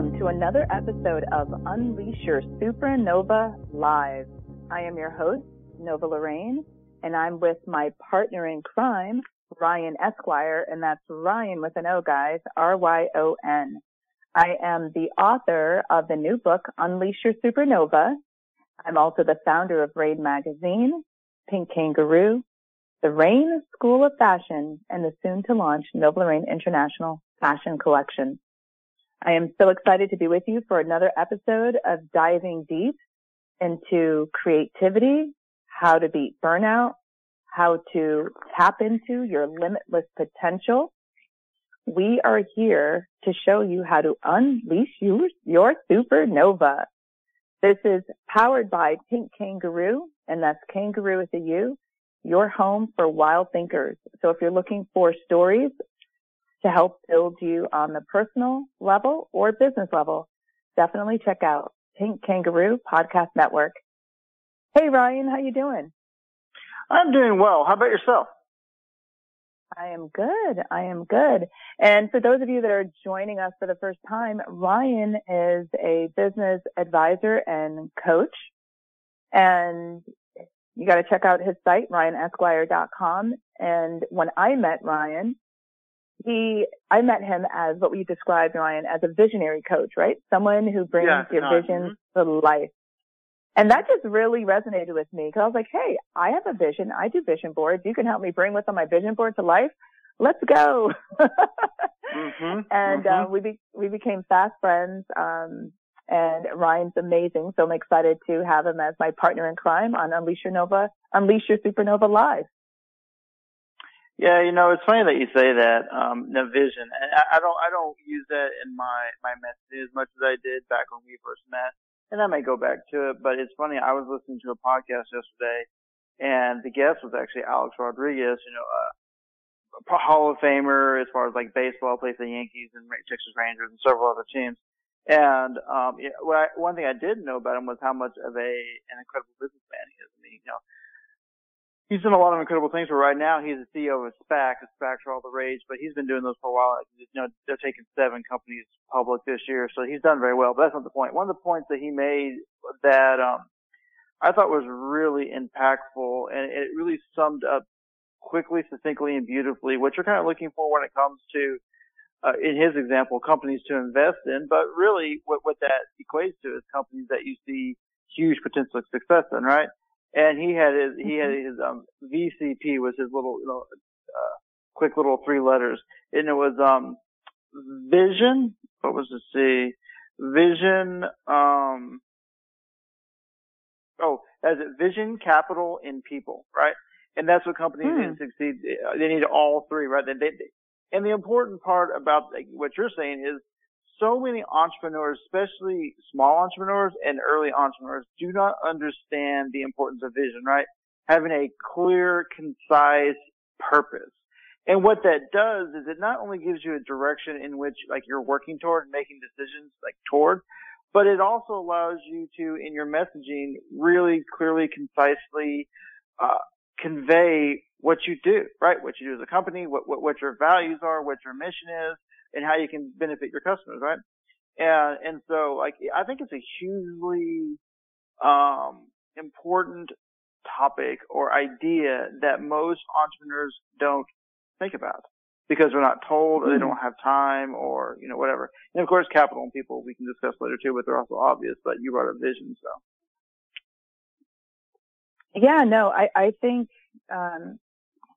Welcome to another episode of Unleash Your Supernova Live. I am your host, Nova Lorraine, and I'm with my partner in crime, Ryon Esquire, and that's Ryon with an O, guys, R-Y-O-N. I am the author of the new book, Unleash Your Supernova. I'm also the founder of Raine Magazine, Pink Kangaroo, the Raine School of Fashion, and the soon to launch Nova Lorraine International Fashion Collection. I am so excited to be with you for another episode of diving deep into creativity, how to beat burnout, how to tap into your limitless potential. We are here to show you how to unleash your, your supernova. This is powered by Pink Kangaroo, and that's Kangaroo with a U, your home for wild thinkers. So if you're looking for stories to help build you on the personal level or business level, definitely check out Pink Kangaroo Podcast Network. Hey Ryon, how you doing? I'm doing well. How about yourself? I am good. I am good. And for those of you that are joining us for the first time, Ryon is a business advisor and coach. And you got to check out his site, ryonesquire.com. And when I met Ryon, he, I met him as what we described, Ryon, as a visionary coach, right? Someone who brings yeah, your no, vision mm-hmm. to life. And that just really resonated with me because I was like, Hey, I have a vision. I do vision boards. You can help me bring what's on my vision board to life. Let's go. mm-hmm, and, mm-hmm. Uh, we, be, we became fast friends. Um, and Ryon's amazing. So I'm excited to have him as my partner in crime on Unleash Your Nova, Unleash Your Supernova Live. Yeah, you know, it's funny that you say that. Um, the vision. I, I don't, I don't use that in my my message as much as I did back when we first met, and I may go back to it. But it's funny. I was listening to a podcast yesterday, and the guest was actually Alex Rodriguez. You know, uh, a Hall of Famer as far as like baseball, plays the Yankees and Texas Rangers and several other teams. And um, yeah, what I, one thing I didn't know about him was how much of a an incredible businessman he is. I mean, you know, he's done a lot of incredible things. But right now, he's the CEO of a SPAC. A SPACs are all the rage, but he's been doing those for a while. You know, they're taking seven companies public this year, so he's done very well. But that's not the point. One of the points that he made that um, I thought was really impactful, and it really summed up quickly, succinctly, and beautifully what you're kind of looking for when it comes to, uh, in his example, companies to invest in. But really, what what that equates to is companies that you see huge potential success in, right? And he had his he had his um VCP was his little you know uh, quick little three letters, and it was um vision. What was the C? Vision. Um. Oh, as it vision, capital, and people, right? And that's what companies hmm. need to succeed. They need all three, right? They, they, and the important part about what you're saying is so many entrepreneurs, especially small entrepreneurs and early entrepreneurs, do not understand the importance of vision, right? Having a clear, concise purpose. And what that does is it not only gives you a direction in which like you're working toward and making decisions like toward, but it also allows you to, in your messaging, really clearly, concisely, uh, convey what you do, right? What you do as a company, what, what, what your values are, what your mission is, and how you can benefit your customers, right? And and so like I think it's a hugely um, important topic or idea that most entrepreneurs don't think about because they're not told or they hmm. don't have time or you know whatever. And of course, capital and people we can discuss later too, but they're also obvious. But you brought a vision, so. Yeah, no, I I think um,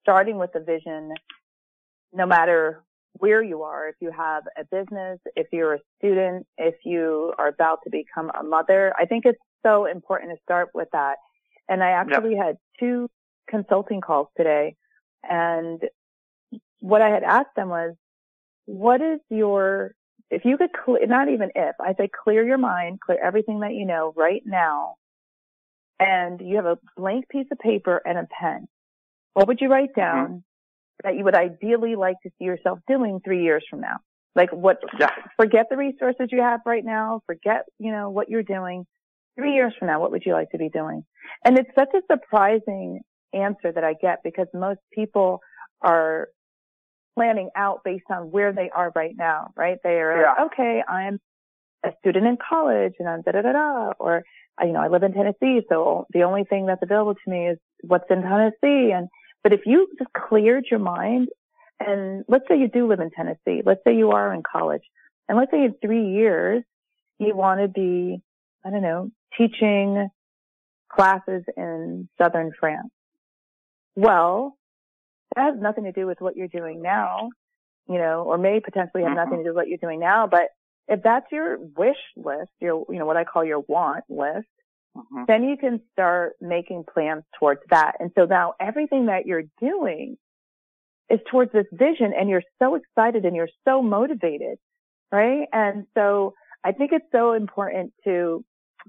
starting with the vision, no matter where you are, if you have a business, if you're a student, if you are about to become a mother. I think it's so important to start with that. And I actually yep. had two consulting calls today and what I had asked them was, what is your, if you could, clear, not even if, I say clear your mind, clear everything that you know right now, and you have a blank piece of paper and a pen. What would you write mm-hmm. down? Mm-hmm that you would ideally like to see yourself doing three years from now? Like what, yeah. forget the resources you have right now, forget, you know, what you're doing. Three years from now, what would you like to be doing? And it's such a surprising answer that I get because most people are planning out based on where they are right now, right? They are yeah. like, okay, I'm a student in college and I'm da da da da, or you know, I live in Tennessee, so the only thing that's available to me is what's in Tennessee. And but if you just cleared your mind, and let's say you do live in Tennessee, let's say you are in college, and let's say in three years you want to be, I don't know, teaching classes in southern France. Well, that has nothing to do with what you're doing now, you know, or may potentially have nothing to do with what you're doing now. But if that's your wish list, your, you know, what I call your want list, mm-hmm. then you can start making plans towards that. And so now everything that you're doing is towards this vision and you're so excited and you're so motivated, right? And so I think it's so important to,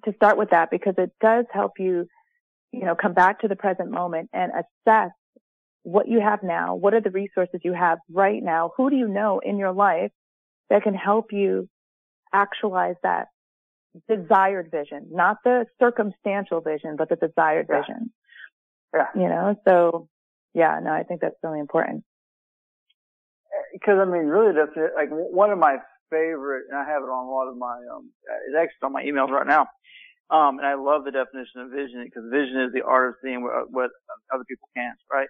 to start with that because it does help you, you know, come back to the present moment and assess what you have now. What are the resources you have right now? Who do you know in your life that can help you actualize that desired vision, not the circumstantial vision, but the desired yeah. vision. Yeah. You know, so yeah, no, I think that's really important. Because I mean, really, that's it. Like one of my favorite, and I have it on a lot of my, um, it's actually on my emails right now. Um, and I love the definition of vision because vision is the art of seeing what, what other people can't, right?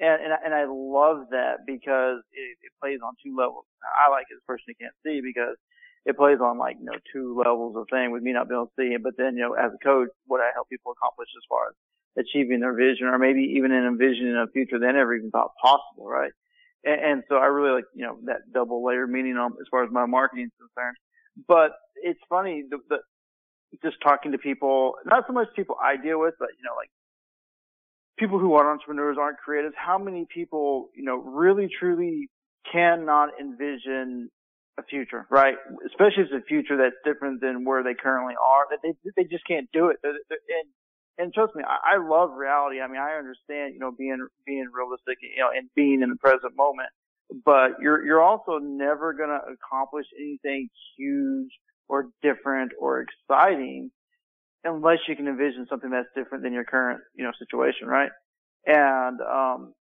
And, and, and I love that because it, it plays on two levels. I like it as a person who can't see because it plays on like, you know, two levels of thing with me not being able to see it. But then, you know, as a coach, what I help people accomplish as far as achieving their vision or maybe even in envisioning a future they never even thought possible, right? And, and so I really like, you know, that double layer meaning on as far as my marketing is concerned. But it's funny, the, the, just talking to people, not so much people I deal with, but, you know, like people who aren't entrepreneurs aren't creatives, how many people, you know, really truly cannot envision a future, right? Especially if it's a future that's different than where they currently are. That they they just can't do it. They're, they're, and and trust me, I, I love reality. I mean, I understand, you know, being being realistic, you know, and being in the present moment. But you're you're also never gonna accomplish anything huge or different or exciting unless you can envision something that's different than your current, you know, situation, right? And um,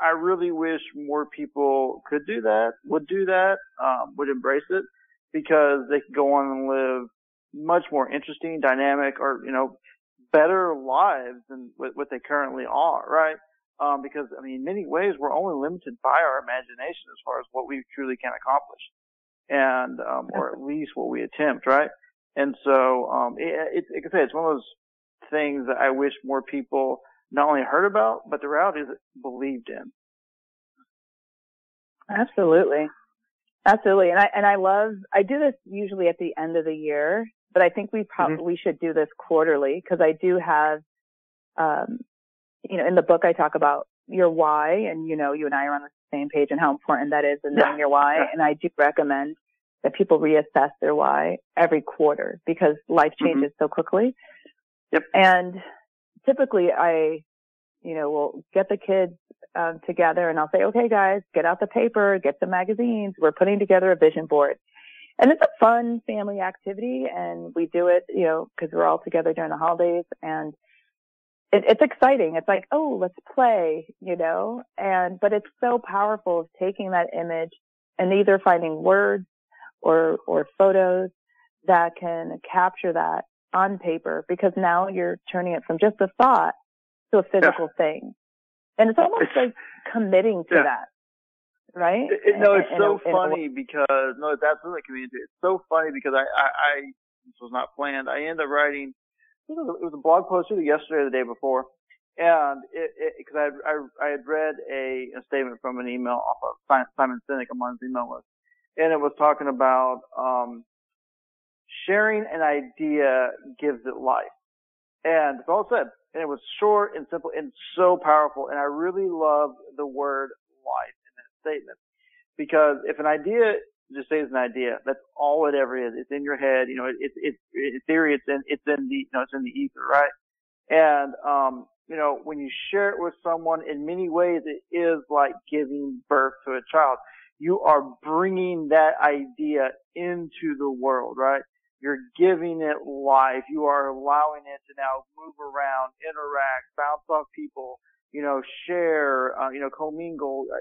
I really wish more people could do that, would do that, um, would embrace it because they could go on and live much more interesting, dynamic, or, you know, better lives than what, what they currently are, right? Um, because, I mean, in many ways, we're only limited by our imagination as far as what we truly can accomplish. And, um, or at least what we attempt, right? And so, um, it, it, like I say, it's one of those things that I wish more people not only heard about, but the reality is believed in. Absolutely. Absolutely. And I, and I love, I do this usually at the end of the year, but I think we probably mm-hmm. should do this quarterly because I do have, um, you know, in the book I talk about your why and, you know, you and I are on the same page and how important that is in knowing yeah. your why. Yeah. And I do recommend that people reassess their why every quarter because life mm-hmm. changes mm-hmm. so quickly. Yep. And typically I, you know, will get the kids um, together and I'll say, okay, guys, get out the paper, get some magazines. We're putting together a vision board. And it's a fun family activity and we do it, you know, cause we're all together during the holidays and it, it's exciting. It's like, oh, let's play, you know, and, but it's so powerful of taking that image and either finding words or, or photos that can capture that on paper because now you're turning it from just a thought to a physical yeah. thing. And it's almost it's, like committing to yeah. that. Right? It, it, no, it's in, so in funny a, because, no, it's absolutely committing to it. It's so funny because I, I, I, this was not planned. I ended up writing, it was, a, it was a blog post either yesterday or the day before. And it, it cause I, I, I had read a, a statement from an email off of Simon Sinek, I'm on his email list. And it was talking about, um, sharing an idea gives it life. And that's all it said. And it was short and simple and so powerful. And I really love the word life in that statement. Because if an idea just stays an idea, that's all it ever is. It's in your head, you know, it's, it's, in theory, it's in, it's in the, you know, it's in the ether, right? And, um, you know, when you share it with someone, in many ways, it is like giving birth to a child. You are bringing that idea into the world, right? You're giving it life. You are allowing it to now move around, interact, bounce off people, you know, share, uh, you know, commingle, uh,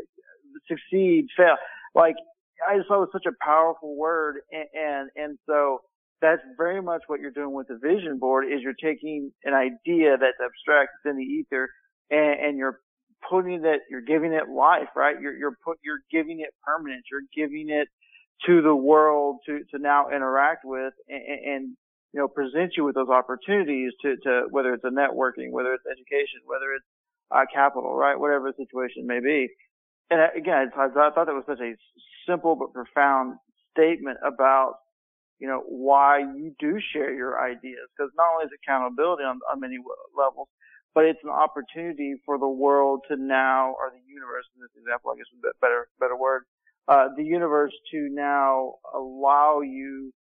succeed, fail. Like, I just thought it was such a powerful word. And, and, and so that's very much what you're doing with the vision board is you're taking an idea that's abstract, it's in the ether, and, and you're putting it, you're giving it life, right? You're, you're put, you're giving it permanence. You're giving it to the world to, to now interact with and, and, you know, present you with those opportunities to, to, whether it's a networking, whether it's education, whether it's uh, capital, right? Whatever the situation may be. And again, I, I thought that was such a simple but profound statement about you know, why you do share your ideas. Because not only is accountability on, on many levels, but it's an opportunity for the world to now, or the universe in this example, I guess a better, better word, uh, the universe to now allow you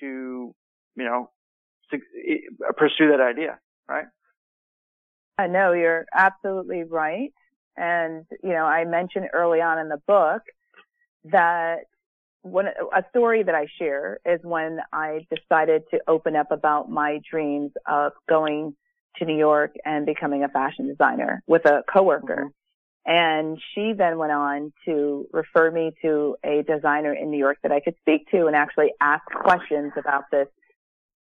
to, you know, pursue that idea, right? I know you're absolutely right. And, you know, I mentioned early on in the book that one a story that I share is when I decided to open up about my dreams of going to New York and becoming a fashion designer with a coworker. Mm-hmm. And she then went on to refer me to a designer in New York that I could speak to and actually ask questions about this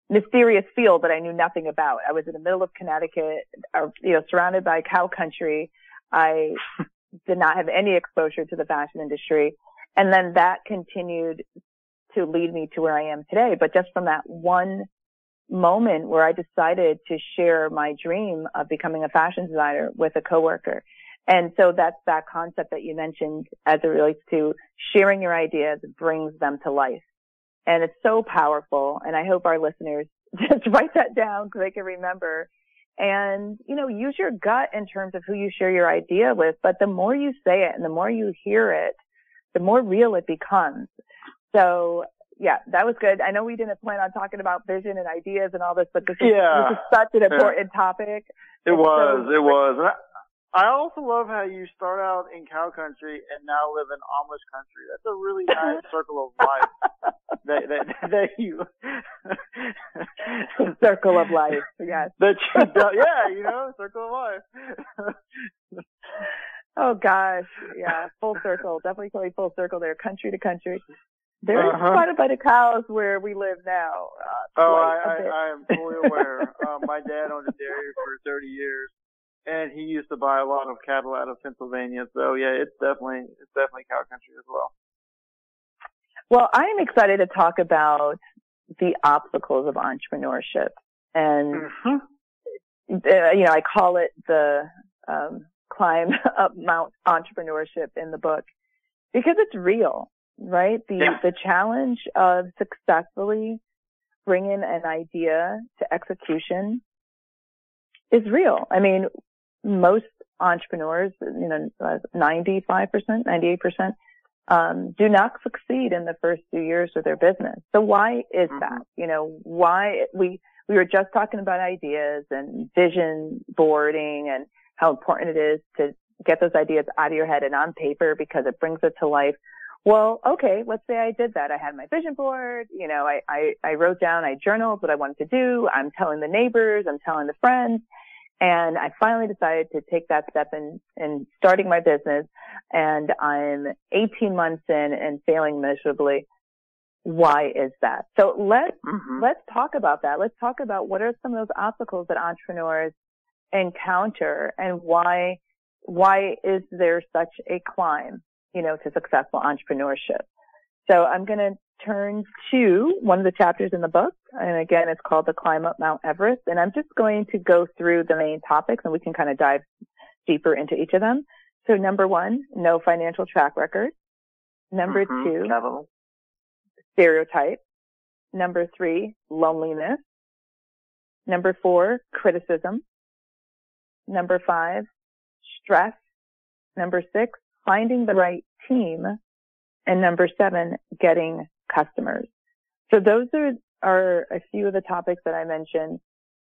mysterious field that I knew nothing about. I was in the middle of Connecticut, uh, you know, surrounded by cow country. I did not have any exposure to the fashion industry. And then that continued to lead me to where I am today. But just from that one moment where I decided to share my dream of becoming a fashion designer with a coworker. And so that's that concept that you mentioned as it relates to sharing your ideas brings them to life. And it's so powerful. And I hope our listeners just write that down so they can remember and, you know, use your gut in terms of who you share your idea with. But the more you say it and the more you hear it, the more real it becomes. So yeah, that was good. I know we didn't plan on talking about vision and ideas and all this, but this is, yeah. this is such an important yeah. topic. It it's was, so it was. I also love how you start out in cow country and now live in Amish country. That's a really nice circle of life that, that, that you. circle of life, yes. That you, yeah, you know, circle of life. Oh gosh, yeah, full circle. Definitely going full circle there, country to country. There's uh-huh. quite a bit of the cows where we live now. Uh, oh, I, I, I am fully aware. um, my dad owned a dairy for 30 years, and he used to buy a lot of cattle out of Pennsylvania. So yeah, it's definitely it's definitely cow country as well. Well, I am excited to talk about the obstacles of entrepreneurship, and mm-hmm. uh, you know, I call it the um, climb up Mount Entrepreneurship in the book because it's real, right? The, yeah. the challenge of successfully bringing an idea to execution is real. I mean, most entrepreneurs, you know, 95%, 98%, um, do not succeed in the first few years of their business. So why is mm-hmm. that? You know, why we, we were just talking about ideas and vision boarding and how important it is to get those ideas out of your head and on paper because it brings it to life. Well, okay, let's say I did that. I had my vision board, you know, I, I, I wrote down, I journaled what I wanted to do. I'm telling the neighbors, I'm telling the friends. And I finally decided to take that step in, in starting my business. And I'm 18 months in and failing miserably. Why is that? So let's, mm-hmm. let's talk about that. Let's talk about what are some of those obstacles that entrepreneurs encounter and why why is there such a climb, you know, to successful entrepreneurship? So I'm going to turn to one of the chapters in the book. And again, it's called The Climb Up Mount Everest. And I'm just going to go through the main topics and we can kind of dive deeper into each of them. So number one, no financial track record. Number mm-hmm. two, Level. stereotype. Number three, loneliness. Number four, criticism. Number five, stress. Number six, finding the right team. And number seven, getting customers. So those are, are a few of the topics that I mentioned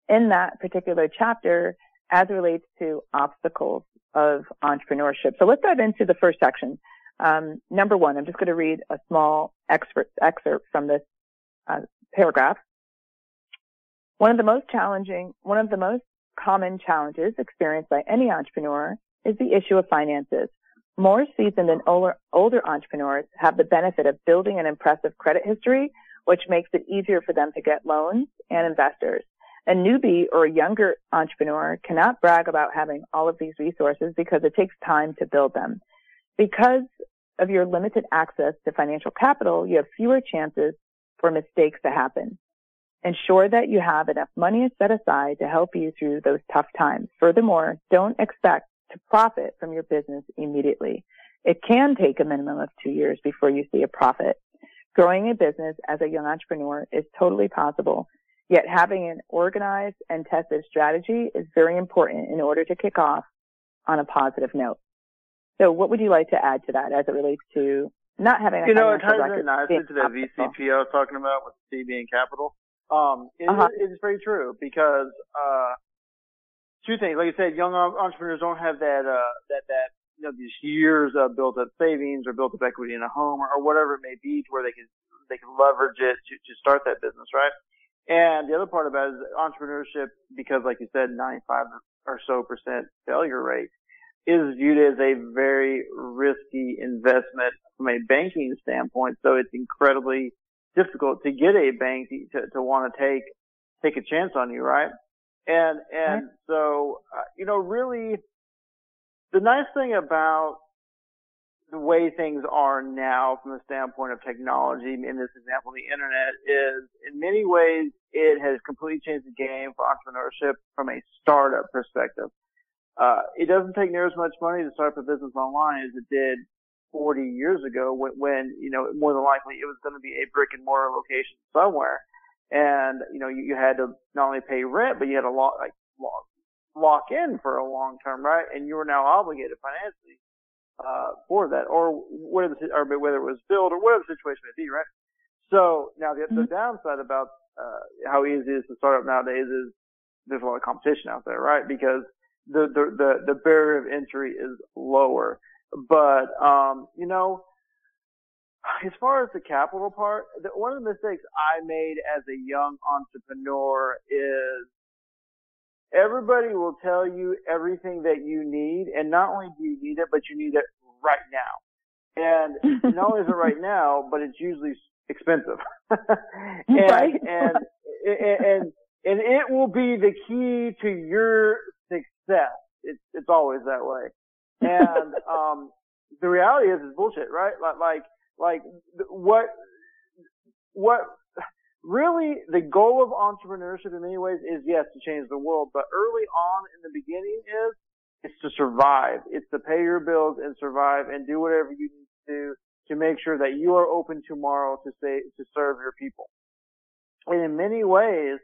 in that particular chapter as relates to obstacles of entrepreneurship. So let's dive into the first section. Um, number one, I'm just going to read a small excerpt, excerpt from this uh, paragraph. One of the most challenging, one of the most common challenges experienced by any entrepreneur is the issue of finances. More seasoned and older, older entrepreneurs have the benefit of building an impressive credit history which makes it easier for them to get loans and investors. A newbie or a younger entrepreneur cannot brag about having all of these resources because it takes time to build them. Because of your limited access to financial capital, you have fewer chances for mistakes to happen. Ensure that you have enough money set aside to help you through those tough times. Furthermore, don't expect to profit from your business immediately. It can take a minimum of two years before you see a profit. Growing a business as a young entrepreneur is totally possible, yet having an organized and tested strategy is very important in order to kick off on a positive note. So what would you like to add to that as it relates to not having a You know, it ties in nicely to that VCP I was talking about with CB and Capital. Um, it, uh-huh. it is very true because, uh, two things. Like I said, young entrepreneurs don't have that, uh, that, that you know, these years of built up savings or built up equity in a home or, or whatever it may be to where they can, they can leverage it to, to start that business, right? And the other part about it is entrepreneurship, because like you said, 95 or so percent failure rate is viewed as a very risky investment from a banking standpoint. So it's incredibly difficult to get a bank to, to want to take, take a chance on you, right? And, and so, uh, you know, really, the nice thing about the way things are now from the standpoint of technology, in this example, the internet, is in many ways it has completely changed the game for entrepreneurship from a startup perspective. Uh, it doesn't take near as much money to start up a business online as it did 40 years ago when, when you know, more than likely it was going to be a brick and mortar location somewhere. And, you know, you, you had to not only pay rent, but you had to lock, like, lock, lock in for a long term, right? And you were now obligated financially, uh, for that, or whether, or whether it was billed or whatever the situation may be, right? So now the, mm-hmm. the downside about, uh, how easy it is to start up nowadays is there's a lot of competition out there, right? Because the, the, the, the barrier of entry is lower. But, um, you know, as far as the capital part, the, one of the mistakes I made as a young entrepreneur is everybody will tell you everything that you need, and not only do you need it, but you need it right now. And not only is it right now, but it's usually expensive. and, right. and, and, and, and it will be the key to your success. It's, it's always that way. And, um, the reality is, it's bullshit, right? Like, like, what, what really the goal of entrepreneurship in many ways is yes to change the world, but early on in the beginning is it's to survive. It's to pay your bills and survive and do whatever you need to do to make sure that you are open tomorrow to say to serve your people. And in many ways,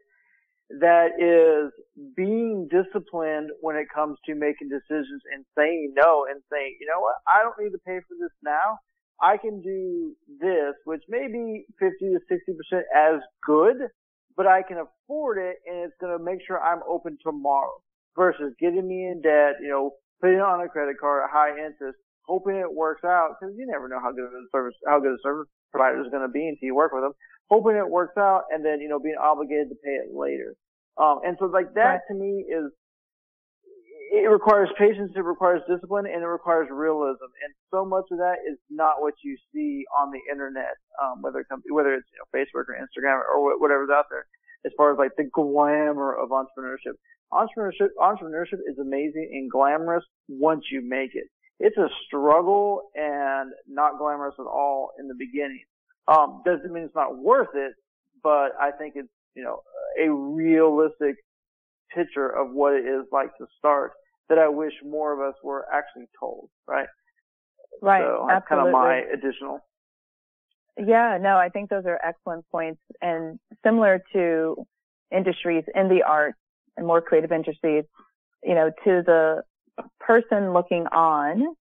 that is being disciplined when it comes to making decisions and saying no and saying, you know what, I don't need to pay for this now. I can do this, which may be 50 to 60% as good, but I can afford it and it's going to make sure I'm open tomorrow versus getting me in debt, you know, putting it on a credit card at high interest, hoping it works out because you never know how good the service, how good the service provider is going to be until you work with them, hoping it works out and then, you know, being obligated to pay it later. Um, and so like that right. to me is it requires patience, it requires discipline, and it requires realism. And so much of that is not what you see on the internet, um, whether it comes, whether it's you know, Facebook or Instagram or whatever's out there, as far as like the glamour of entrepreneurship. Entrepreneurship, entrepreneurship is amazing and glamorous once you make it. It's a struggle and not glamorous at all in the beginning. Um, doesn't mean it's not worth it, but I think it's, you know, a realistic picture of what it is like to start that I wish more of us were actually told, right? Right. So that's kind of my additional. Yeah, no, I think those are excellent points and similar to industries in the arts and more creative industries, you know, to the person looking on,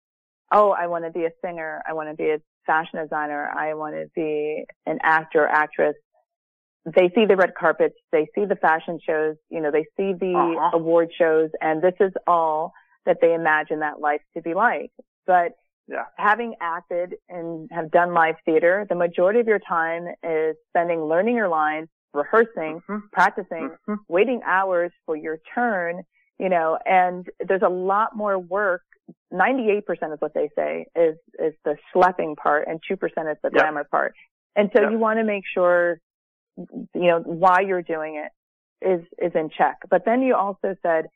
oh, I want to be a singer. I want to be a fashion designer. I want to be an actor, actress they see the red carpets, they see the fashion shows, you know, they see the uh-huh. award shows, and this is all that they imagine that life to be like. But yeah. having acted and have done live theater, the majority of your time is spending learning your lines, rehearsing, mm-hmm. practicing, mm-hmm. waiting hours for your turn, you know, and there's a lot more work. 98% is what they say is, is the schlepping part and 2% is the glamour part. And so you want to make sure you know, why you're doing it is, is in check. But then you also said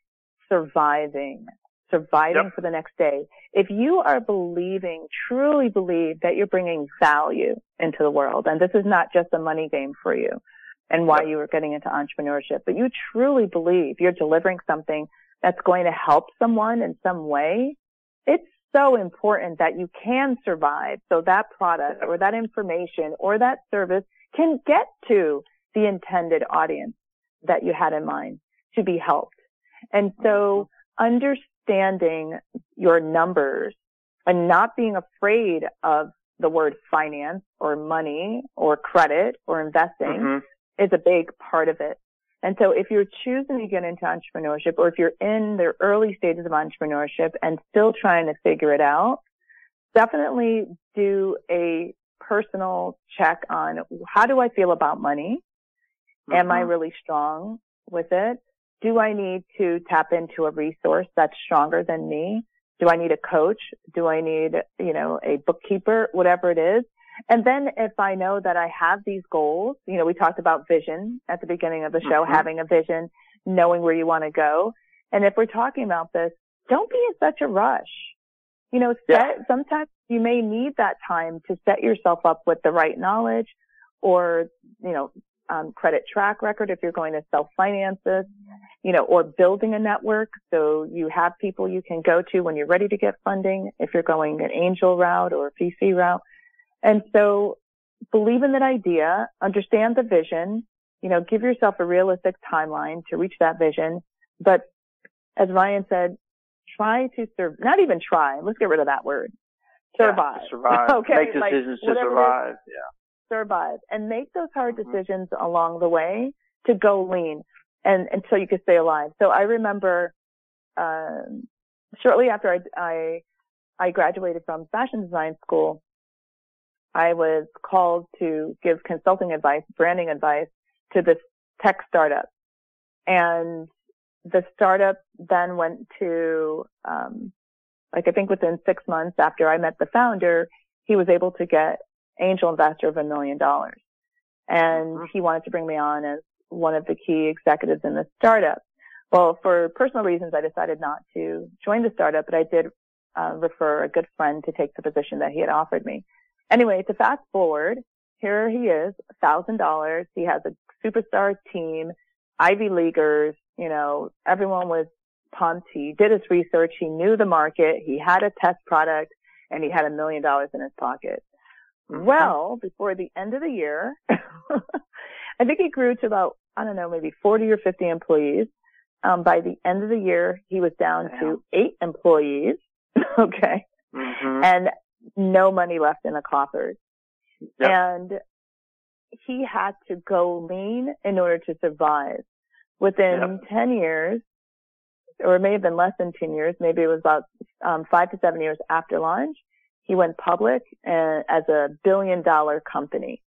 surviving, surviving Yep. for the next day. If you are believing, truly believe that you're bringing value into the world, and this is not just a money game for you and why Yep. you were getting into entrepreneurship, but you truly believe you're delivering something that's going to help someone in some way, it's so important that you can survive so that product or that information or that service can get to the intended audience that you had in mind to be helped. And so understanding your numbers and not being afraid of the word finance or money or credit or investing Mhm. is a big part of it. And so if you're choosing to get into entrepreneurship or if you're in the early stages of entrepreneurship and still trying to figure it out, definitely do a personal check on how do I feel about money? Am I Mhm. really strong with it? Do I need to tap into a resource that's stronger than me? Do I need a coach? Do I need, you know, a bookkeeper? Whatever it is. And then if I know that I have these goals, you know, we talked about vision at the beginning of the show, Mhm. having a vision, knowing where you want to go. And if we're talking about this, don't be in such a rush. You know, set, Yeah. sometimes you may need that time to set yourself up with the right knowledge or, you know, um, credit track record if you're going to self-finance this, you know, or building a network so you have people you can go to when you're ready to get funding if you're going an angel route or a VC route. And so believe in that idea, understand the vision, you know, give yourself a realistic timeline to reach that vision. But as Ryon said, try to serve, not even try, let's get rid of that word. Yeah, Survive. survive. okay. Make like, decisions to it is, survive. Yeah. survive and make those hard Mhm. decisions along the way to go lean and until you can stay alive. So I remember, um, shortly after I, I, I graduated from fashion design school, I was called to give consulting advice, branding advice to this tech startup. And the startup then went to, um, like I think within six months after I met the founder, he was able to get angel investor of a million dollars. And Mhm. he wanted to bring me on as one of the key executives in the startup. Well, for personal reasons, I decided not to join the startup, but I did uh, refer a good friend to take the position that he had offered me. Anyway, to fast forward, here he is, thousand dollars. He has a superstar team, Ivy Leaguers, you know, everyone was pumped. He did his research. He knew the market. He had a test product and he had a million dollars in his pocket. Mhm. Well, before the end of the year, I think he grew to about, I don't know, maybe 40 or 50 employees. Um, by the end of the year, he was down to eight employees. okay. Mhm. And no money left in the coffers. Yep. And he had to go lean in order to survive. Within 10 years, or it may have been less than 10 years, maybe it was about um, five to seven years after launch, he went public uh, as a billion dollar company.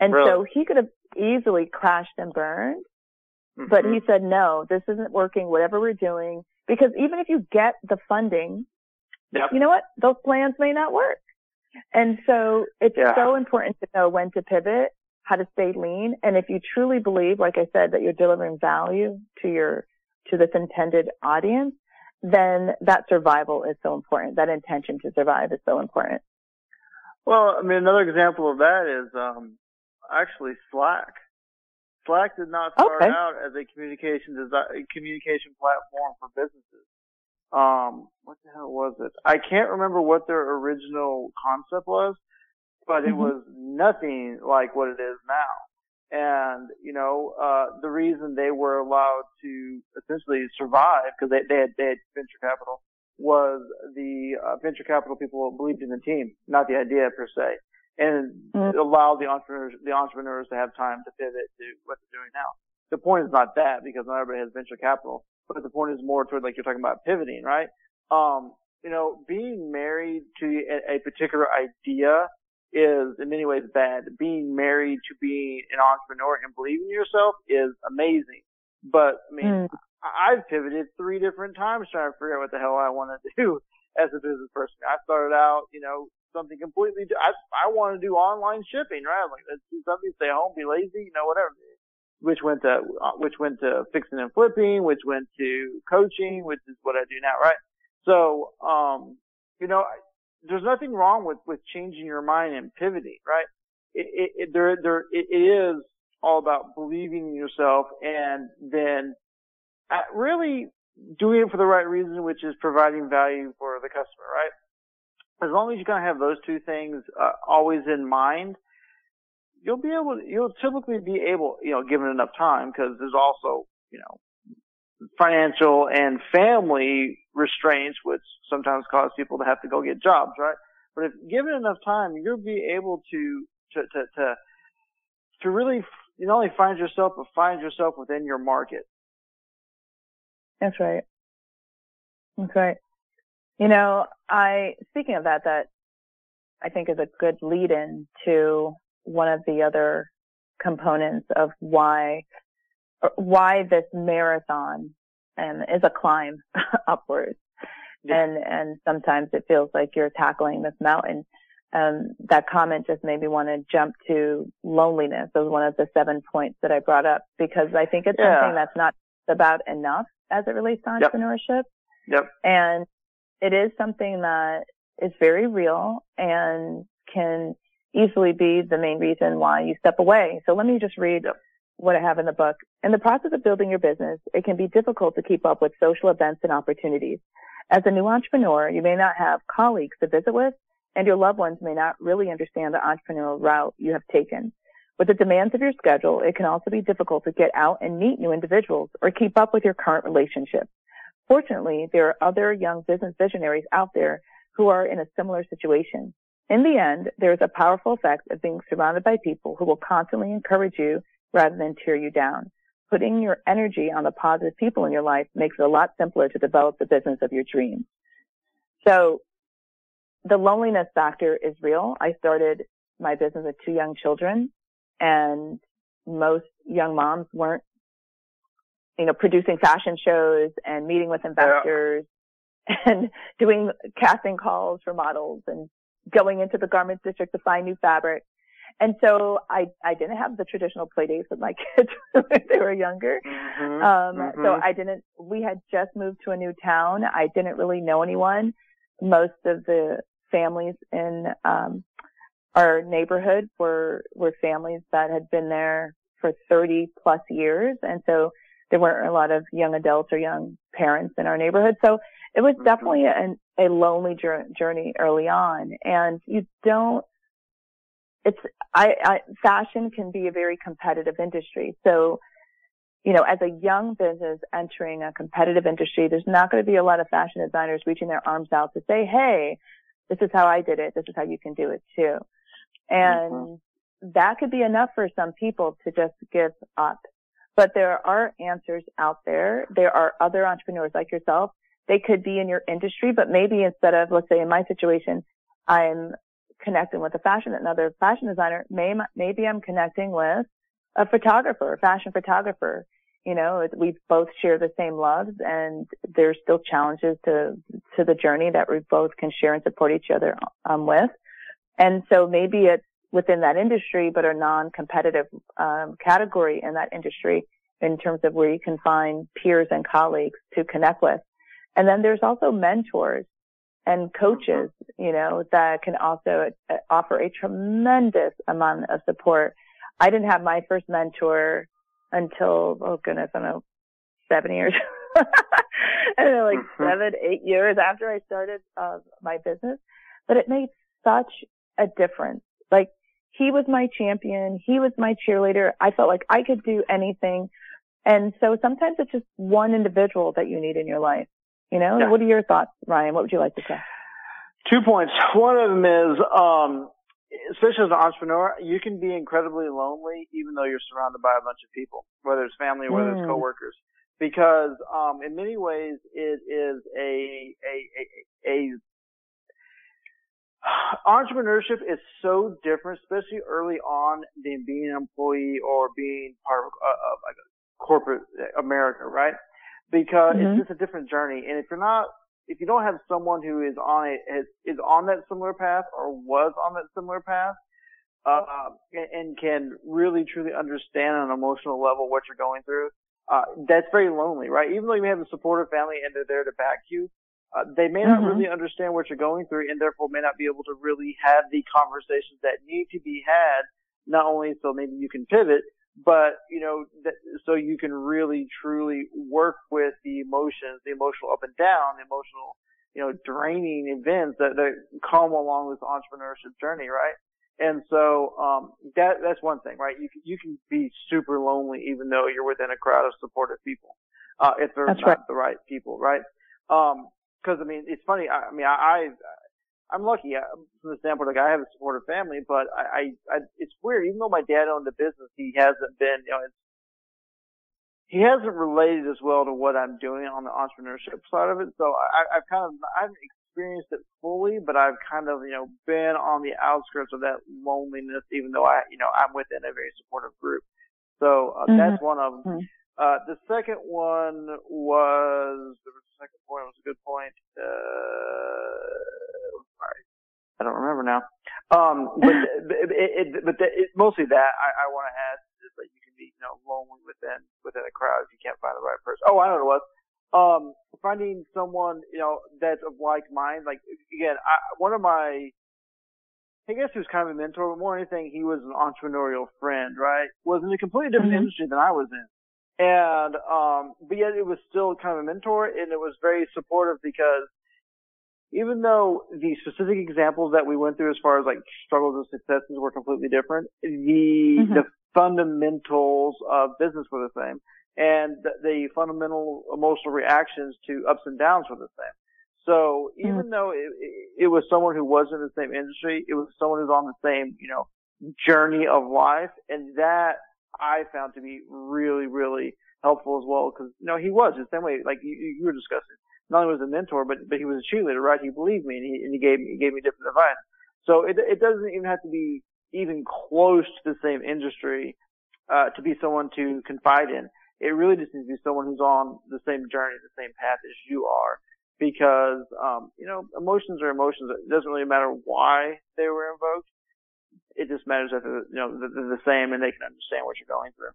And so he could have easily crashed and burned, but Mhm. he said, no, this isn't working, whatever we're doing. Because even if you get the funding, Yep. you know what? Those plans may not work. And so it's Yeah. so important to know when to pivot, how to stay lean. And if you truly believe, like I said, that you're delivering value to your, to this intended audience, then that survival is so important. That intention to survive is so important. Well, I mean, another example of that is um, actually Slack. Slack did not start Okay. out as a communication desi- communication platform for businesses. Um, what the hell was it? I can't remember what their original concept was, but it Mhm. was nothing like what it is now. And you know, uh, the reason they were allowed to essentially survive because they, they had they had venture capital was the uh, venture capital people believed in the team, not the idea per se, and Mm. it allowed the entrepreneurs the entrepreneurs to have time to pivot to what they're doing now. The point is not that because not everybody has venture capital, but the point is more toward like you're talking about pivoting, right? Um, you know, being married to a, a particular idea is in many ways bad. Being married to being an entrepreneur and believing in yourself is amazing. But I mean, Mm. I've pivoted three different times trying to figure out what the hell I want to do. as a business person. I started out, you know, something completely. I I want to do online shipping, right? Like let's do something, stay home, be lazy, you know, whatever. Which went to uh, which went to fixing and flipping, which went to coaching, which is what I do now, right? So, um, you know, there's nothing wrong with with changing your mind and pivoting, right? It, it, it there there it, is all about believing in yourself and then uh, really doing it for the right reason, which is providing value for the customer, right? as long as you kind of have those two things uh, always in mind, you'll be able, you'll typically be able, you know, given enough time, because there's also, you know, financial and family restraints, which sometimes cause people to have to go get jobs, right? But if given enough time, you'll be able to, to, to, to, to really not only find yourself, but find yourself within your market. That's right. That's right. You know, I, speaking of that, that I think is a good lead in to one of the other components of why, why this marathon and is a climb upwards. Yeah. And, and sometimes it feels like you're tackling this mountain. Um, that comment just made me want to jump to loneliness as one of the seven points that I brought up because I think it's yeah. something that's not about enough as it relates to entrepreneurship. Yep. yep. And it is something that is very real and can easily be the main reason why you step away. So let me just read what I have in the book. In the process of building your business, it can be difficult to keep up with social events and opportunities. As a new entrepreneur, you may not have colleagues to visit with and your loved ones may not really understand the entrepreneurial route you have taken. With the demands of your schedule, it can also be difficult to get out and meet new individuals or keep up with your current relationships. Fortunately, there are other young business visionaries out there who are in a similar situation. In the end, there is a powerful effect of being surrounded by people who will constantly encourage you rather than tear you down. Putting your energy on the positive people in your life makes it a lot simpler to develop the business of your dreams. So the loneliness factor is real. I started my business with two young children and most young moms weren't you know, producing fashion shows and meeting with investors yeah. and doing casting calls for models and going into the garment district to find new fabric. And so I, I didn't have the traditional play dates with my kids when they were younger. Mm-hmm, um, mm-hmm. so I didn't, we had just moved to a new town. I didn't really know anyone. Most of the families in, um, our neighborhood were, were families that had been there for 30 plus years. And so there weren't a lot of young adults or young parents in our neighborhood. So it was mm-hmm. definitely a, a lonely journey early on. And you don't, it's, I, I, fashion can be a very competitive industry. So, you know, as a young business entering a competitive industry, there's not going to be a lot of fashion designers reaching their arms out to say, Hey, this is how I did it. This is how you can do it too. And mm-hmm. that could be enough for some people to just give up but there are answers out there. There are other entrepreneurs like yourself. They could be in your industry, but maybe instead of, let's say in my situation, I'm connecting with a fashion, another fashion designer, may, maybe I'm connecting with a photographer, a fashion photographer. You know, we both share the same loves and there's still challenges to, to the journey that we both can share and support each other um, with. And so maybe it's within that industry, but a non-competitive um, category in that industry in terms of where you can find peers and colleagues to connect with. And then there's also mentors and coaches, you know, that can also uh, offer a tremendous amount of support. I didn't have my first mentor until, oh goodness, I don't know, seven years. I don't know, like mm-hmm. seven, eight years after I started uh, my business. But it made such a difference. Like he was my champion. He was my cheerleader. I felt like I could do anything. And so sometimes it's just one individual that you need in your life. You know, yeah. what are your thoughts, Ryon? What would you like to say? Two points. One of them is, um, especially as an entrepreneur, you can be incredibly lonely even though you're surrounded by a bunch of people, whether it's family or whether mm. it's coworkers. Because um, in many ways, it is a a a, a entrepreneurship is so different, especially early on, than being an employee or being part of, uh, of like corporate America, right? Because mm-hmm. it's just a different journey. And if you're not if you don't have someone who is on a is, is on that similar path or was on that similar path, uh, and, and can really truly understand on an emotional level what you're going through, uh, that's very lonely, right? Even though you have a supportive family and they're there to back you, uh, they may not mm-hmm. really understand what you're going through and therefore may not be able to really have the conversations that need to be had, not only so maybe you can pivot, but you know, that, so you can really truly work with the emotions, the emotional up and down, the emotional, you know, draining events that, that come along with the entrepreneurship journey, right? And so, um, that, that's one thing, right? You can, you can be super lonely even though you're within a crowd of supportive people, uh, if they're that's not right. the right people, right? Um, cause I mean, it's funny. I, I mean, I, I I'm lucky from the standpoint like I have a supportive family, but I, I, I, it's weird. Even though my dad owned the business, he hasn't been, you know, it's, he hasn't related as well to what I'm doing on the entrepreneurship side of it. So I, I've kind of, I haven't experienced it fully, but I've kind of, you know, been on the outskirts of that loneliness, even though I, you know, I'm within a very supportive group. So uh, mm-hmm. that's one of them. Mm-hmm. Uh, the second one was, a second point, was a good point. Uh, sorry. I don't remember now. Um, but, it, it, but the, it, mostly that I, I want to add is that you can be, you know, lonely within, within a crowd if you can't find the right person. Oh, I don't know what it was. Um, finding someone, you know, that's of like mind. Like, again, I, one of my, I guess he was kind of a mentor, but more than anything, he was an entrepreneurial friend, right? Was in a completely different mm-hmm. industry than I was in. And, um, but yet it was still kind of a mentor and it was very supportive because even though the specific examples that we went through as far as like struggles and successes were completely different, the, mm-hmm. the fundamentals of business were the same and the, the, fundamental emotional reactions to ups and downs were the same. So even mm-hmm. though it, it, it was someone who was in the same industry, it was someone who's on the same, you know, journey of life and that I found to be really, really helpful as well because, you know, he was the same way, like you, you were discussing. Not only was a mentor, but, but he was a cheerleader, right? He believed me and he, and he gave me, he gave me different advice. So it, it doesn't even have to be even close to the same industry, uh, to be someone to confide in. It really just needs to be someone who's on the same journey, the same path as you are. Because, um, you know, emotions are emotions. It doesn't really matter why they were invoked it just matters that they're, you know, they're the same and they can understand what you're going through.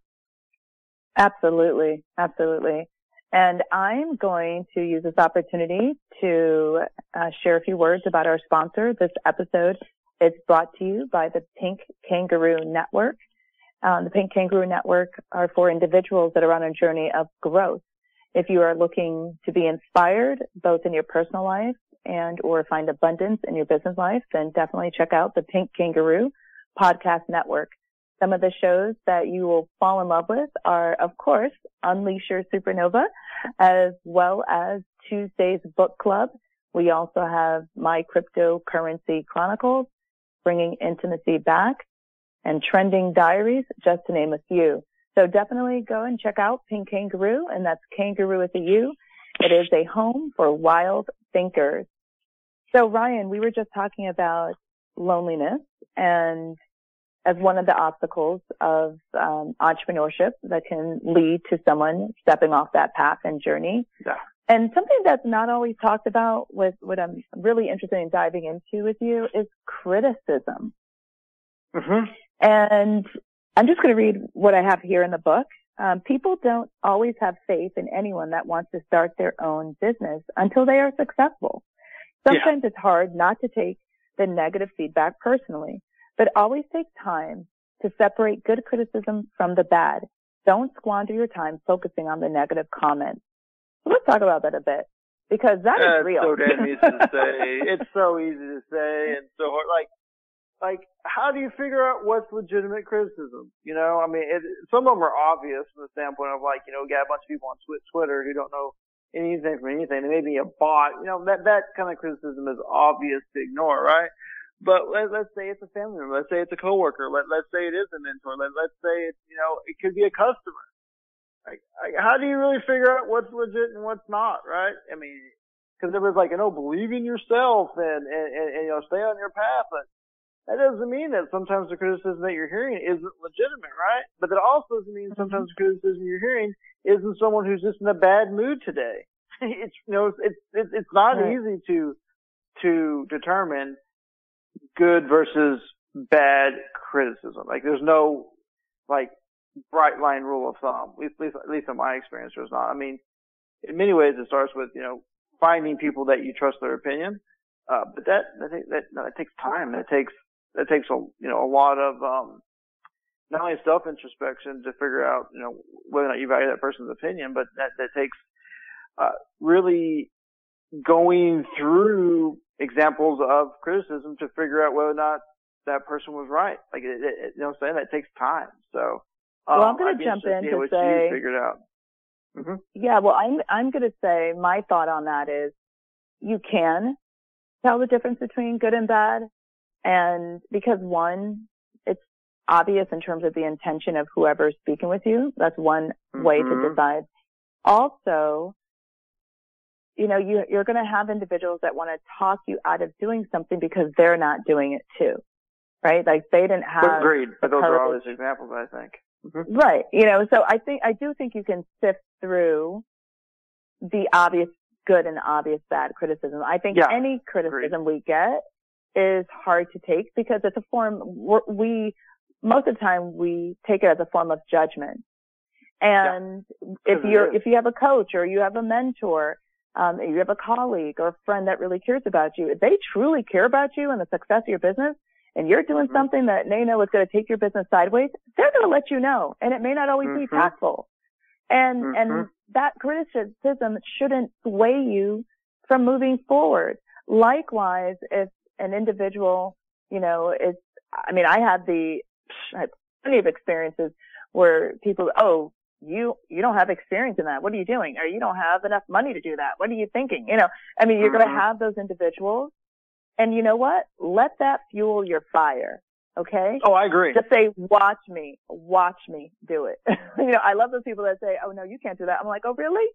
Absolutely. Absolutely. And I'm going to use this opportunity to uh, share a few words about our sponsor. This episode is brought to you by the Pink Kangaroo Network. Um, the Pink Kangaroo Network are for individuals that are on a journey of growth. If you are looking to be inspired both in your personal life and or find abundance in your business life, then definitely check out the Pink Kangaroo podcast network. Some of the shows that you will fall in love with are, of course, Unleash Your Supernova, as well as Tuesday's Book Club. We also have My Cryptocurrency Chronicles, Bringing Intimacy Back, and Trending Diaries, just to name a few. So definitely go and check out Pink Kangaroo, and that's Kangaroo with a U. It is a home for wild thinkers. So Ryon, we were just talking about loneliness and as one of the obstacles of um, entrepreneurship that can lead to someone stepping off that path and journey. Yeah. And something that's not always talked about with what I'm really interested in diving into with you is criticism. Mm-hmm. And I'm just going to read what I have here in the book. Um, people don't always have faith in anyone that wants to start their own business until they are successful. Sometimes yeah. it's hard not to take the negative feedback personally but always take time to separate good criticism from the bad. Don't squander your time focusing on the negative comments. So let's talk about that a bit because that is real. so damn easy to say. It's so easy to say and so hard. Like, like, how do you figure out what's legitimate criticism? You know, I mean, it, some of them are obvious from the standpoint of like, you know, we got a bunch of people on Twitter who don't know anything from anything. They may be a bot. You know, that, that kind of criticism is obvious to ignore, right? But let, let's say it's a family member. Let's say it's a coworker. Let, let's say it is a mentor. Let, let's say it's, you know, it could be a customer. Like, like, how do you really figure out what's legit and what's not, right? I mean, cause everybody's like, you know, believe in yourself and, and, and, and, you know, stay on your path. But that doesn't mean that sometimes the criticism that you're hearing isn't legitimate, right? But that also doesn't mean mm-hmm. sometimes the criticism you're hearing isn't someone who's just in a bad mood today. it's you know it's it's it's not Right. easy to to determine good versus bad criticism. Like there's no like bright line rule of thumb. At least, at least, in my experience, there's not. I mean, in many ways, it starts with you know finding people that you trust their opinion. Uh, but that that that, no, that takes time. That takes that takes a you know a lot of um not only self introspection to figure out you know whether or not you value that person's opinion, but that that takes uh, really going through examples of criticism to figure out whether or not that person was right. Like, it, it, you know what I'm saying? That takes time. So, um, Well, I'm gonna jump interested in hear to say- figured out. hmm Yeah, well, I'm I'm going to say my thought on that is you can tell the difference between good and bad, and because one, it's obvious in terms of the intention of whoever's speaking with you. That's one way to Mhm. decide. Also, you know, you, you're going to have individuals that want to talk you out of doing something because they're not doing it too, right? Like they didn't have Agreed. But those are always examples, I think. hmm Right. You know, so I think, I do think you can sift through the obvious good and obvious bad criticism. I think Yeah, any criticism we get is hard to take because it's a form, we, most of the time we take it as a form of judgment. And if you're, if you have a coach or you have a mentor, um, you have a colleague or a friend that really cares about you, if they truly care about you and the success of your business, and you're doing Mhm. something that they know is going to take your business sideways, they're going to let you know. And it may not always be Mhm. tactful. And, Mhm. and that criticism shouldn't sway you from moving forward. Likewise, if an individual, you know, is, I mean, I had the, I had plenty of experiences where people, oh, you, you don't have experience in that. What are you doing? Or you don't have enough money to do that. What are you thinking? You know, I mean, you're going to mm-hmm. have those individuals. And you know what? Let that fuel your fire. Okay. Oh, I agree. Just say, watch me, watch me do it. you know, I love those people that say, oh no, you can't do that. I'm like, oh really?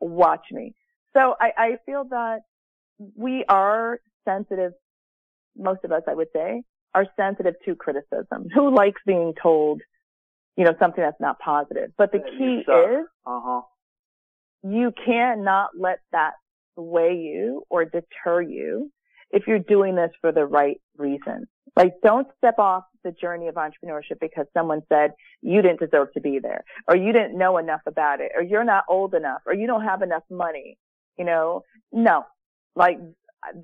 Watch me. So I, I feel that we are sensitive, most of us, I would say, are sensitive to criticism. Who likes being told, you know, something that's not positive? But the key is Uh huh. you cannot let that sway you or deter you if you're doing this for the right reason. Like don't step off the journey of entrepreneurship because someone said you didn't deserve to be there or you didn't know enough about it or you're not old enough or you don't have enough money. You know, no, like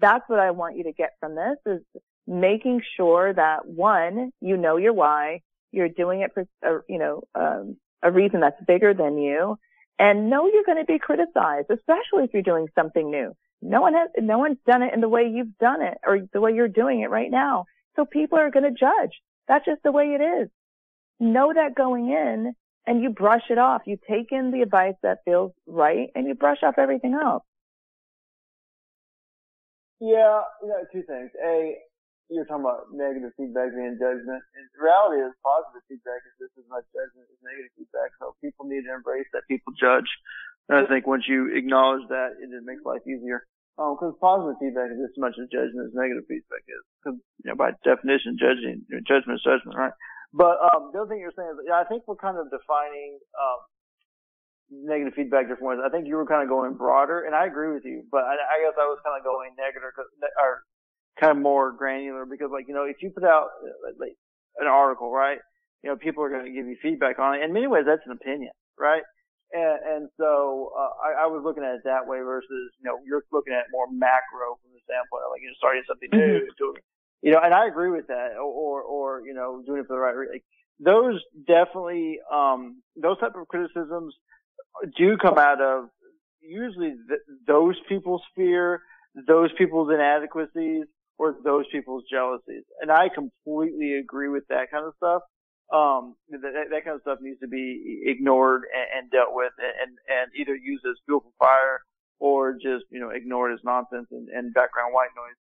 that's what I want you to get from this is making sure that one, you know your why, you're doing it for, a, you know, um, a reason that's bigger than you and know you're going to be criticized, especially if you're doing something new. No one has, no one's done it in the way you've done it or the way you're doing it right now. So people are going to judge. That's just the way it is. Know that going in and you brush it off. You take in the advice that feels right and you brush off everything else. Yeah, you know, two things. A, you're talking about negative feedback being judgment. And the reality is positive feedback is just as much judgment as negative feedback. So people need to embrace that people judge. And I think once you acknowledge that, it just makes life easier. Um, cause positive feedback is just as much as judgment as negative feedback is. Cause, you know, by definition, judging, judgment is judgment, right? But, um, the other thing you're saying is, yeah, I think we're kind of defining, um, negative feedback different ways. I think you were kind of going broader, and I agree with you. But I, I guess I was kind of going negative, or kind of more granular, because like you know, if you put out like an article, right? You know, people are going to give you feedback on it. In many ways, that's an opinion, right? And, and so uh, I, I was looking at it that way versus you know you're looking at it more macro from the standpoint of like you know starting something new, doing, you know, and I agree with that, or or you know doing it for the right reason. Like, those definitely um those type of criticisms do come out of usually th- those people's fear, those people's inadequacies, or those people's jealousies. And I completely agree with that kind of stuff. Um, that, that kind of stuff needs to be ignored and, and dealt with and, and either used as fuel for fire or just, you know, ignored as nonsense and, and background white noise.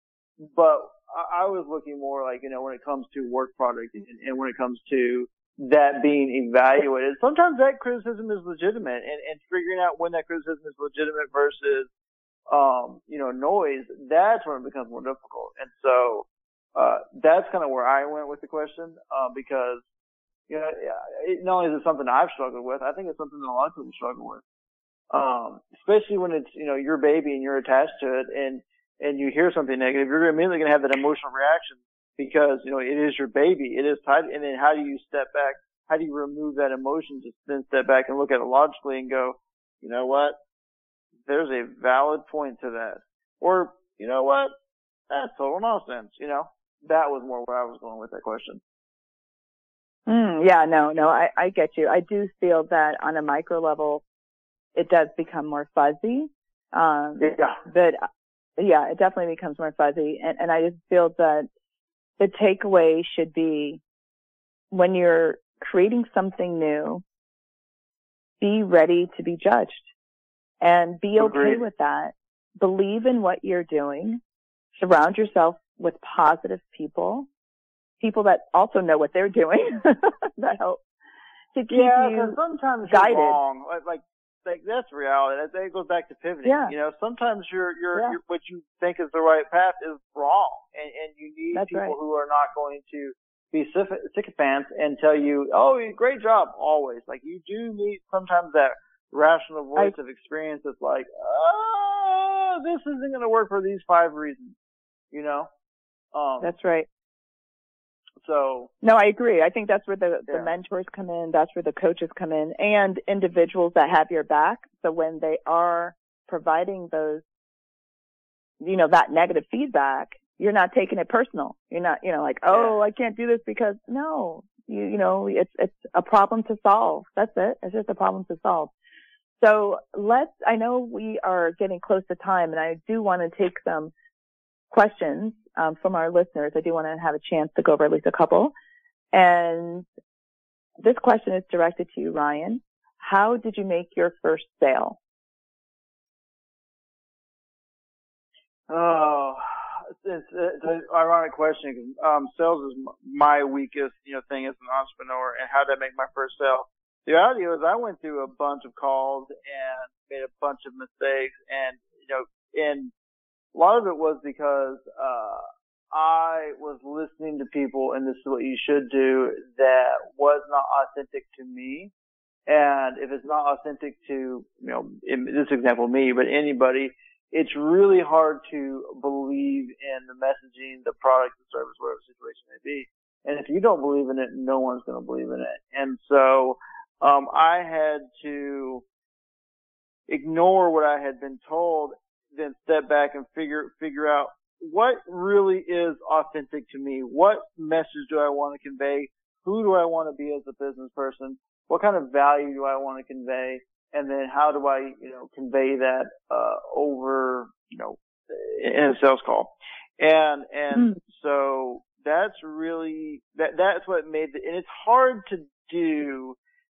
But I, I was looking more like, you know, when it comes to work product and, and when it comes to that being evaluated. Sometimes that criticism is legitimate and, and figuring out when that criticism is legitimate versus, um, you know, noise, that's when it becomes more difficult. And so, uh, that's kind of where I went with the question, uh, because, you know, it, not only is it something I've struggled with, I think it's something that a lot of people struggle with. Um, especially when it's, you know, your baby and you're attached to it and, and you hear something negative, you're immediately going to have that emotional reaction because, you know, it is your baby. It is tied. And then how do you step back? How do you remove that emotion to then step back and look at it logically and go, you know what? There's a valid point to that. Or, you know what? That's total nonsense. You know, that was more where I was going with that question. Mm, yeah, no, no, I, I get you. I do feel that on a micro level, it does become more fuzzy. Um, yeah. But yeah, it definitely becomes more fuzzy. And, and I just feel that the takeaway should be when you're creating something new, be ready to be judged and be okay Agreed. with that. Believe in what you're doing. Surround yourself with positive people, people that also know what they're doing that help to keep yeah, you sometimes guided. you're wrong. Like, like, like that's reality. That, that goes back to pivoting. Yeah. You know, sometimes you're, you're, Yeah. what you think is the right path is wrong, and and you need That's people right. who are not going to be sycophants and tell you, "Oh, great job," always. Like you do need sometimes that rational voice of experience that's like, "Oh, this isn't going to work for these five reasons." You know. Um. That's right. so. No, I agree. I think that's where the, the mentors come in. That's where the coaches come in and individuals that have your back. So when they are providing those, you know, that negative feedback, you're not taking it personal. You're not, you know, like, oh, I can't do this because no, you, you know, it's, it's a problem to solve. That's it. It's just a problem to solve. So let's, I know we are getting close to time and I do want to take some questions um, from our listeners. I do want to have a chance to go over at least a couple. And this question is directed to you, Ryon. How did you make your first sale? Oh, it's, it's an ironic question because um, sales is my weakest, you know, thing as an entrepreneur. And how did I make my first sale? The reality was I went through a bunch of calls and made a bunch of mistakes, and you know, and a lot of it was because uh, I was listening to people, and this is what you should do that was not authentic to me. And if it's not authentic to, you know, in this example, me, but anybody, it's really hard to believe in the messaging, the product, the service, whatever the situation may be. And if you don't believe in it, no one's going to believe in it. And so, um, I had to ignore what I had been told, then step back and figure, figure out what really is authentic to me. What message do I want to convey? Who do I want to be as a business person? What kind of value do I want to convey? and then how do I, you know, convey that uh, over, you know, in a sales call, and and Mm. so that's really that that's what made the and it's hard to do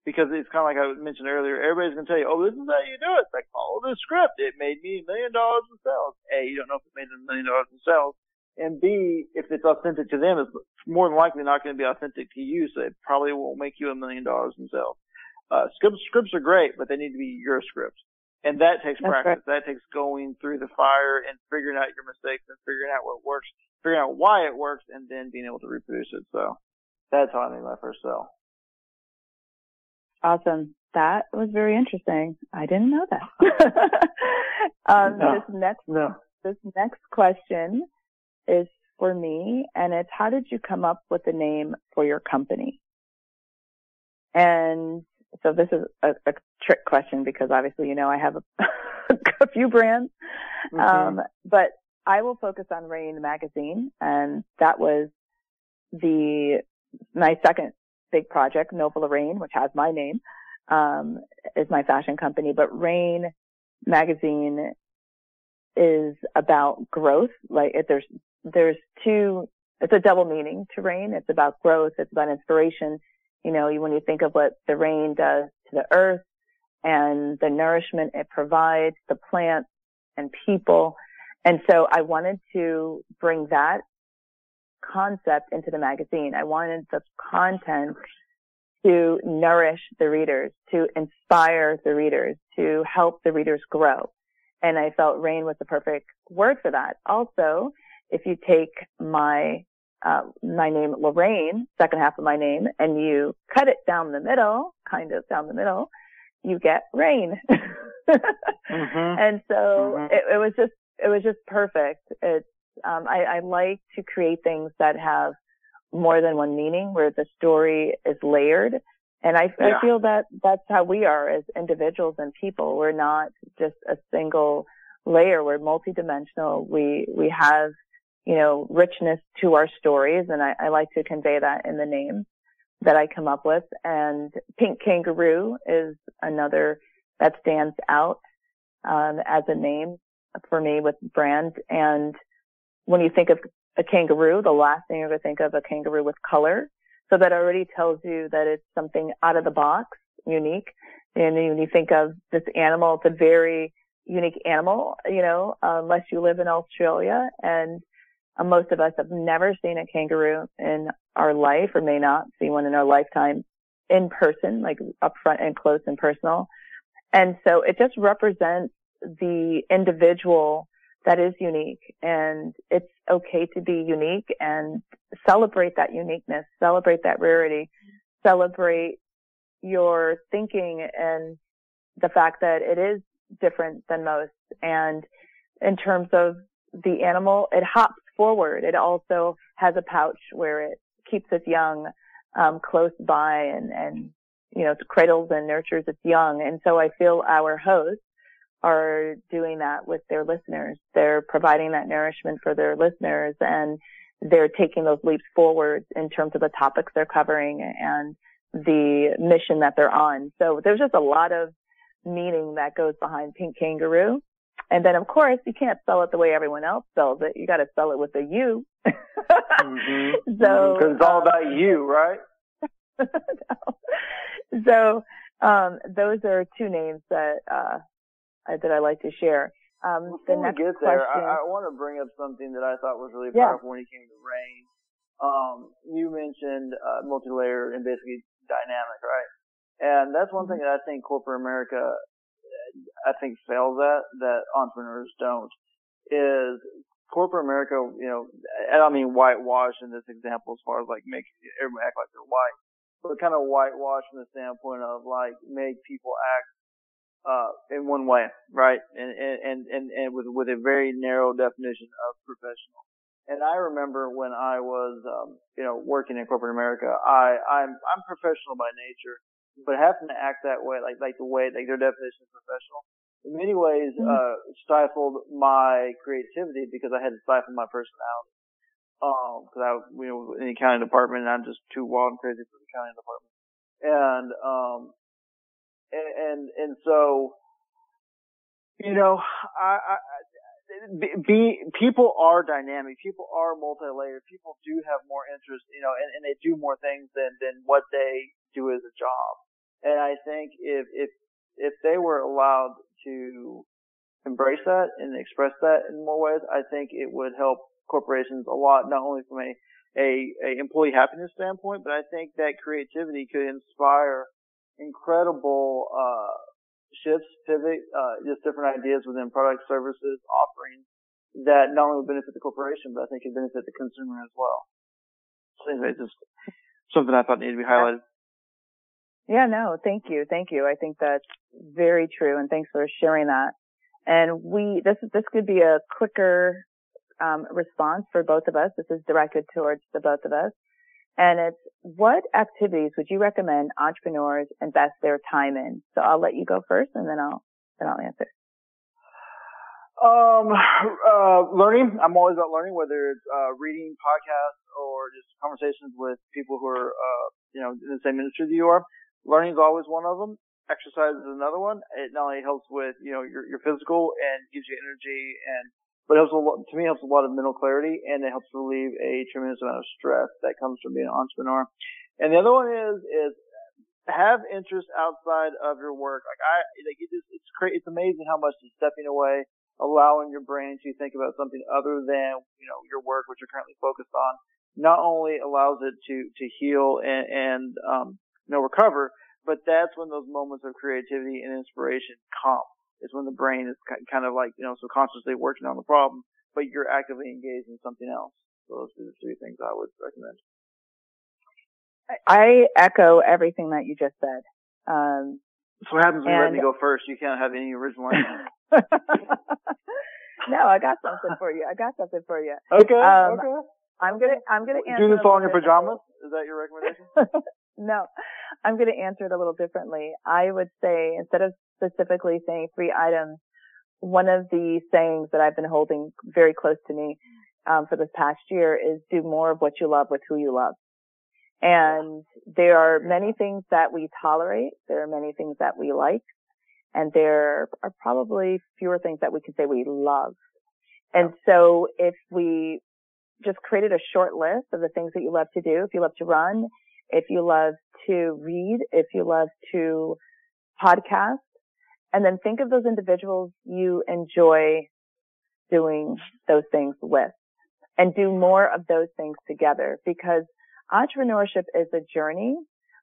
because it's kind of like I mentioned earlier. Everybody's gonna tell you, oh, this is how you do it. It's like follow the script. It made me a million dollars in sales. A, you don't know if it made a million dollars in sales. And B, if it's authentic to them, it's more than likely not going to be authentic to you, so it probably won't make you a million dollars in sales. Uh, scripts, scripts are great, but they need to be your scripts. And that takes That's practice. That takes going through the fire and figuring out your mistakes and figuring out what works, figuring out why it works, and then being able to reproduce it. So that's how I made my first sale. Awesome. That was very interesting. I didn't know that. um, No. This next No. this next question is for me, and it's how did you come up with the name for your company? And so this is a, a trick question because obviously you know I have a, a few brands, Mm-hmm. um, but I will focus on Raine magazine, and that was the my second big project, Nova Lorraine, which has my name, um, is my fashion company. But Raine magazine is about growth. Like there's there's two. It's a double meaning to Raine. It's about growth. It's about inspiration. You know, when you think of what the rain does to the earth and the nourishment it provides, the plants and people. And so I wanted to bring that concept into the magazine. I wanted the content to nourish the readers, to inspire the readers, to help the readers grow. And I felt rain was the perfect word for that. Also, if you take my uh, my name Lorraine, second half of my name, and you cut it down the middle, kind of down the middle, you get rain. mm-hmm. And so mm-hmm. it, it, was just, it was just perfect. It's, um, I, I like to create things that have more than one meaning where the story is layered. And I, yeah. I feel that that's how we are as individuals and people. We're not just a single layer. We're multidimensional. We, we have, you know, richness to our stories. And I, I like to convey that in the name that I come up with. And Pink Kangaroo is another that stands out um, as a name for me with brand. And when you think of a kangaroo, the last thing you're going to think of a kangaroo with color. So that already tells you that it's something out of the box, unique. And when you think of this animal, it's a very unique animal, you know, unless you live in Australia. And uh, most of us have never seen a kangaroo in our life or may not see one in our lifetime in person, like up front and close and personal. And so it just represents the individual that is unique and it's okay to be unique and celebrate that uniqueness, celebrate that rarity, celebrate your thinking and the fact that it is different than most. And in terms of the animal, it hops forward. It also has a pouch where it keeps its young um, close by and, and you know cradles and nurtures its young. And so I feel our hosts are doing that with their listeners. They're providing that nourishment for their listeners and they're taking those leaps forward in terms of the topics they're covering and the mission that they're on. So there's just a lot of meaning that goes behind Pink Kangaroo. And then of course you can't sell it the way everyone else sells it. You got to sell it with a U. mm-hmm. So because it's all um, about you, right? so um, those are two names that uh, that I like to share. Um, Before the next we get there, question, I, I want to bring up something that I thought was really powerful yeah. when it came to rain. Um, you mentioned uh, multi-layer and basically dynamic, right? And that's one thing mm-hmm. that I think corporate America, I think fails at that entrepreneurs don't is corporate America, you know, I don't mean whitewash in this example as far as like make everyone act like they're white, but kind of whitewash from the standpoint of like make people act uh, in one way, right? And, and, and, and with, with a very narrow definition of professional. And I remember when I was, um, you know, working in corporate America, I, I'm, I'm professional by nature, but having to act that way, like, like the way, like their definition of professional, in many ways, mm-hmm. uh, stifled my creativity because I had to stifle my personality. Um, cause I, was, you know, in the accounting department, and I'm just too wild and crazy for the accounting department. And, um, and and, so you know I, I be people are dynamic. People are multi-layered. People do have more interest, you know, and, and they do more things than than what they do as a job. And I think if if if they were allowed to embrace that and express that in more ways, I think it would help corporations a lot, not only from a a, a employee happiness standpoint, but I think that creativity could inspire incredible uh, shifts, pivot, uh, just different ideas within product services, offerings that not only would benefit the corporation, but I think can benefit the consumer as well. So anyway, just something I thought needed to be highlighted. Yeah, no, thank you. Thank you. I think that's very true. And thanks for sharing that. And we, this, this could be a quicker, um, response for both of us. This is directed towards the both of us. And it's what activities would you recommend entrepreneurs invest their time in? So I'll let you go first and then I'll, then I'll answer. Um, uh, learning. I'm always about learning, whether it's, uh, reading podcasts or just conversations with people who are, uh, you know, in the same industry that you are. Learning is always one of them. Exercise is another one. It not only helps with, you know, your, your physical and gives you energy and but it helps a lot, to me, helps a lot of mental clarity and it helps relieve a tremendous amount of stress that comes from being an entrepreneur. And the other one is, is have interest outside of your work. Like I, like it just, it's crazy. It's amazing how much just stepping away, allowing your brain to think about something other than, you know, your work, which you're currently focused on, not only allows it to, to heal and, and, um, you know, recover, but that's when those moments of creativity and inspiration come is when the brain is kind of like, you know, subconsciously working on the problem, but you're actively engaged in something else. So those are the three things I would recommend. I echo everything that you just said. Um, That's what happens when you let me go first. You can't have any original no, I got something for you. I got something for you. Okay. Um, okay. I'm gonna I'm gonna answer. Do this all in your pajamas? Is that your recommendation? no, I'm gonna answer it a little differently. I would say instead of specifically saying three items, one of the sayings that I've been holding very close to me um, for this past year is do more of what you love with who you love. And there are many things that we tolerate. There are many things that we like. And there are probably fewer things that we can say we love. And so if we just created a short list of the things that you love to do, if you love to run, if you love to read, if you love to podcast, and then think of those individuals you enjoy doing those things with and do more of those things together because entrepreneurship is a journey.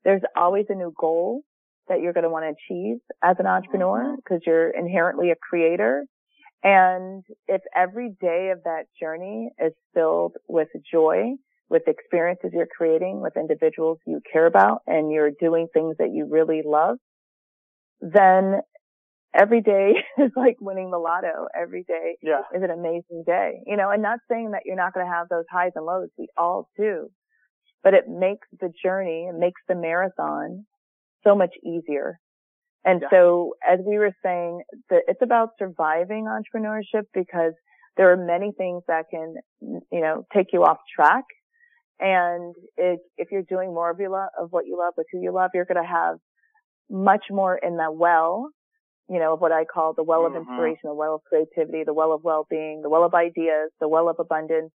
There's always a new goal that you're going to want to achieve as an entrepreneur because mm-hmm. you're inherently a creator. And if every day of that journey is filled with joy, with experiences you're creating, with individuals you care about, and you're doing things that you really love, then every day is like winning the lotto. Every day yeah. is an amazing day, you know, and not saying that you're not going to have those highs and lows. We all do, but it makes the journey, it makes the marathon so much easier. And yeah. so as we were saying, that it's about surviving entrepreneurship because there are many things that can, you know, take you off track. And if, if you're doing more of, you lo- of what you love with who you love, you're going to have much more in the well you know, of what I call the well of mm-hmm. inspiration, the well of creativity, the well of well-being, the well of ideas, the well of abundance.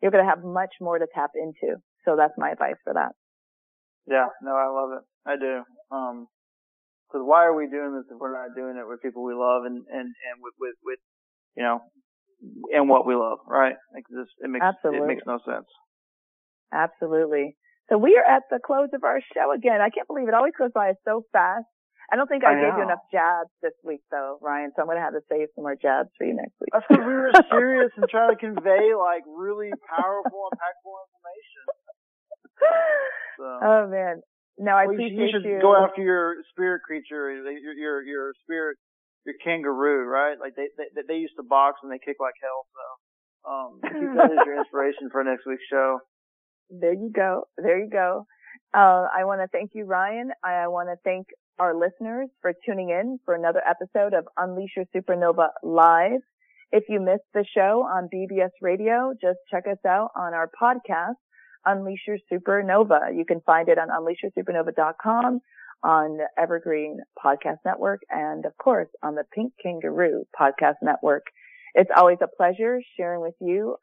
You're going to have much more to tap into. So that's my advice for that. Yeah, no, I love it. I do. Um, cause why are we doing this if we're not doing it with people we love and, and, and with, with, with, you know, and what we love, right? Like this, it makes, Absolutely. it makes no sense. Absolutely. So we are at the close of our show again. I can't believe it always goes by so fast. I don't think I, I gave you enough jabs this week though, Ryon, so I'm going to have to save some more jabs for you next week. That's because we were serious and trying to convey like really powerful, impactful information. So. Oh man. No, I well, appreciate you. Should you should go after your spirit creature, your, your, your spirit, your kangaroo, right? Like they, they, they used to box and they kick like hell, so, um, keep that as your inspiration for next week's show. There you go. There you go. Uh, I want to thank you, Ryon. I want to thank our listeners for tuning in for another episode of Unleash Your Supernova Live. If you missed the show on BBS Radio, just check us out on our podcast, Unleash Your Supernova. You can find it on unleashyoursupernova.com, on the Evergreen Podcast Network, and of course on the Pink Kangaroo Podcast Network. It's always a pleasure sharing with you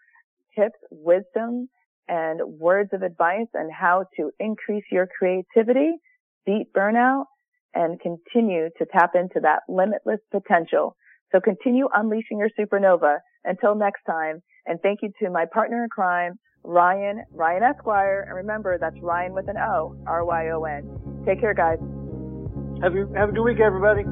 tips, wisdom, and words of advice on how to increase your creativity, beat burnout, and continue to tap into that limitless potential. So continue unleashing your supernova. Until next time, and thank you to my partner in crime, Ryon, Ryon Esquire, and remember that's Ryon with an O, R-Y-O-N. Take care, guys. Have, you, have a good week, everybody.